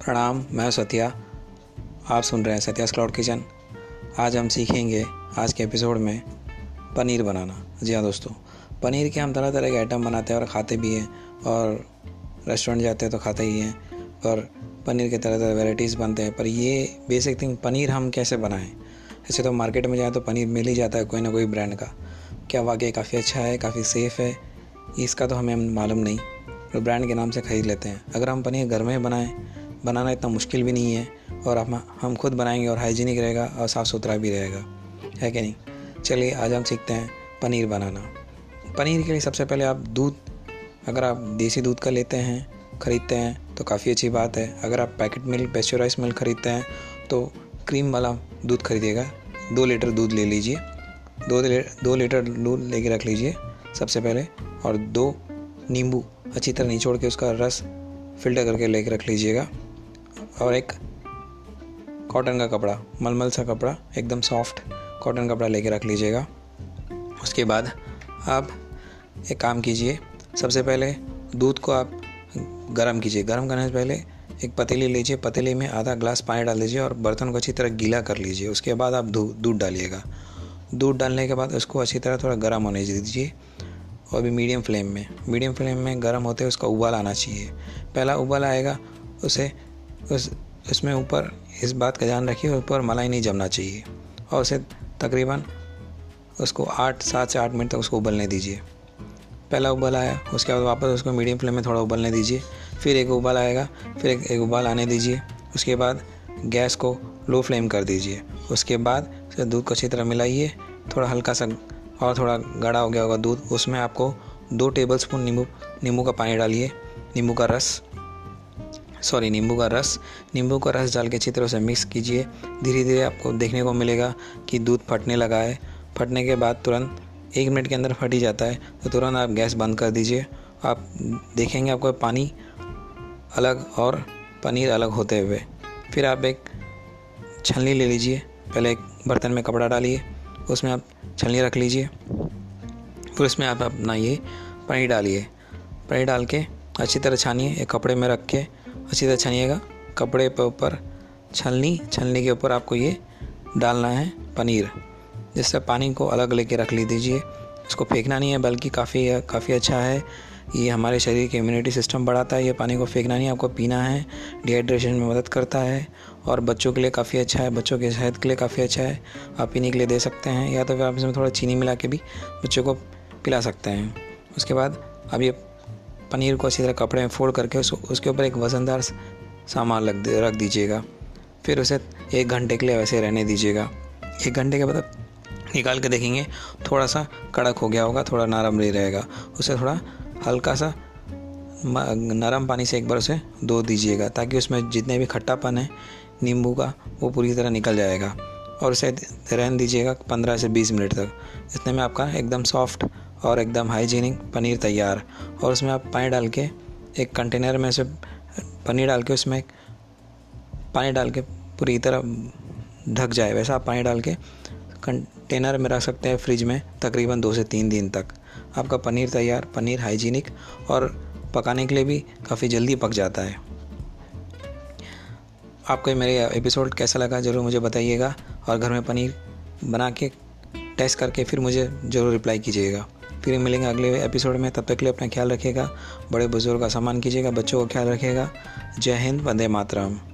प्रणाम, मैं सत्या। आप सुन रहे हैं सत्यास क्लाउड किचन। आज हम सीखेंगे आज के एपिसोड में पनीर बनाना। जी हाँ दोस्तों, पनीर के हम तरह तरह के आइटम बनाते हैं और खाते भी हैं और रेस्टोरेंट जाते हैं तो खाते ही हैं और पनीर के तरह तरह वेराइटीज़ बनते हैं। पर ये बेसिक थिंग पनीर हम कैसे बनाएँ? ऐसे तो मार्केट में जाए तो पनीर मिल ही जाता है कोई ना कोई ब्रांड का। क्या वाकई काफ़ी अच्छा है, काफ़ी सेफ़ है? इसका तो हमें मालूम नहीं तो ब्रांड के नाम से ख़रीद लेते हैं। अगर हम पनीर घर में बनाएँ बनाना इतना मुश्किल भी नहीं है और हम हम खुद बनाएँगे और हाइजीनिक रहेगा और साफ़ सुथरा भी रहेगा। है कि नहीं? चलिए, आज हम सीखते हैं पनीर बनाना। पनीर के लिए सबसे पहले आप दूध, अगर आप देसी दूध का लेते हैं, ख़रीदते हैं तो काफ़ी अच्छी बात है। अगर आप पैकेट मिल्क पेस्चराइज मिल्क ख़रीदते हैं तो क्रीम वाला दूध खरीदिएगा। दो लीटर दूध ले लीजिए। दो दो लीटर दूध लेके रख लीजिए सबसे पहले और दो नींबू अच्छी तरह निचोड़ के उसका रस फ़िल्टर करके लेके रख लीजिएगा। और एक कॉटन का कपड़ा, मलमल सा कपड़ा, एकदम सॉफ्ट कॉटन कपड़ा लेके रख लीजिएगा। उसके बाद आप एक काम कीजिए, सबसे पहले दूध को आप गर्म कीजिए। गर्म करने से पहले एक पतीली लीजिए, पतीली में आधा ग्लास पानी डाल दीजिए और बर्तन को अच्छी तरह गीला कर लीजिए। उसके बाद आप दूध डालिएगा। दूध डालने के बाद उसको अच्छी तरह थोड़ा गर्म होने दीजिए और भी मीडियम फ्लेम में। मीडियम फ्लेम में गर्म होते उसका उबाल आना चाहिए। पहला उबाल आएगा, उसे उस उसमें ऊपर इस बात का ध्यान रखिए ऊपर मलाई नहीं जमना चाहिए। और उसे तकरीबन उसको आठ सात से आठ मिनट तक उसको उबलने दीजिए। पहला उबाल आया उसके बाद वापस उसको मीडियम फ्लेम में थोड़ा उबलने दीजिए। फिर एक उबाल आएगा फिर एक, एक उबाल आने दीजिए। उसके बाद गैस को लो फ्लेम कर दीजिए। उसके बाद उसे दूध को अच्छी तरह मिलाइए। थोड़ा हल्का सा और थोड़ा गाढ़ा हो गया होगा दूध उसमें आपको दो टेबल स्पून नींबू नींबू का पानी डालिए। नींबू का रस सॉरी नींबू का रस। नींबू का रस डाल के अच्छी तरह से मिक्स कीजिए। धीरे धीरे आपको देखने को मिलेगा कि दूध फटने लगा है। फटने के बाद तुरंत एक मिनट के अंदर फट ही जाता है। तो तुरंत आप गैस बंद कर दीजिए। आप देखेंगे आपको पानी अलग और पनीर अलग होते हुए। फिर आप एक छलनी ले लीजिए। पहले एक बर्तन में कपड़ा डालिए। उसमें आप छलनी रख लीजिए। फिर उसमें आप अपना ये पनीर डालिए। पनीर डाल के अच्छी तरह छानिए। एक कपड़े में रख के अच्छी तरह छानिएगा। कपड़े पर ऊपर छलनी छलनी के ऊपर आपको ये डालना है पनीर। जिससे पानी को अलग लेके रख ली दीजिए इसको फेंकना नहीं है, बल्कि काफ़ी काफ़ी अच्छा है। ये हमारे शरीर के इम्यूनिटी सिस्टम बढ़ाता है। ये पानी को फेंकना नहीं, आपको पीना है। डिहाइड्रेशन में मदद करता है। और बच्चों के लिए काफ़ी अच्छा है। बच्चों के सेहत के लिए काफ़ी अच्छा है। आप पीने के लिए दे सकते हैं। या तो फिर आप इसमें थोड़ा चीनी मिला के भी बच्चों को पिला सकते हैं। उसके बाद अब ये पनीर को अच्छी तरह कपड़े में फोल्ड करके उसको उसके ऊपर एक वज़नदार सामान रख दे, रख दीजिएगा। फिर उसे एक घंटे के लिए वैसे रहने दीजिएगा। एक घंटे के बाद निकाल के देखेंगे थोड़ा सा कड़क हो गया होगा, थोड़ा नरम नहीं रहेगा। उसे थोड़ा हल्का सा नरम पानी से एक बार उसे धो दीजिएगा, ताकि उसमें जितने भी खट्टापन है, नींबू का, वो पूरी तरह निकल जाएगा। और उसे रहन दीजिएगा पंद्रह से बीस मिनट तक इतने में आपका एकदम सॉफ्ट और एकदम हाइजीनिक पनीर तैयार। और उसमें आप पानी डाल के एक कंटेनर में से पनीर डाल के उसमें पानी डाल के पूरी तरह ढक जाए। वैसा आप पानी डाल के कंटेनर में रख सकते हैं फ्रिज में तकरीबन दो से तीन दिन तक। आपका पनीर तैयार, पनीर हाइजीनिक और पकाने के लिए भी काफ़ी जल्दी पक जाता है। आपको मेरे एपिसोड कैसा लगा ज़रूर मुझे बताइएगा और घर में पनीर बना के टेस्ट करके फिर मुझे ज़रूर रिप्लाई कीजिएगा। फिर मिलेंगे अगले एपिसोड में। तब तक के लिए अपना ख्याल रखिएगा। बड़े बुज़ुर्ग का सम्मान कीजिएगा, बच्चों का ख्याल रखिएगा। जय हिंद, वंदे मातरम।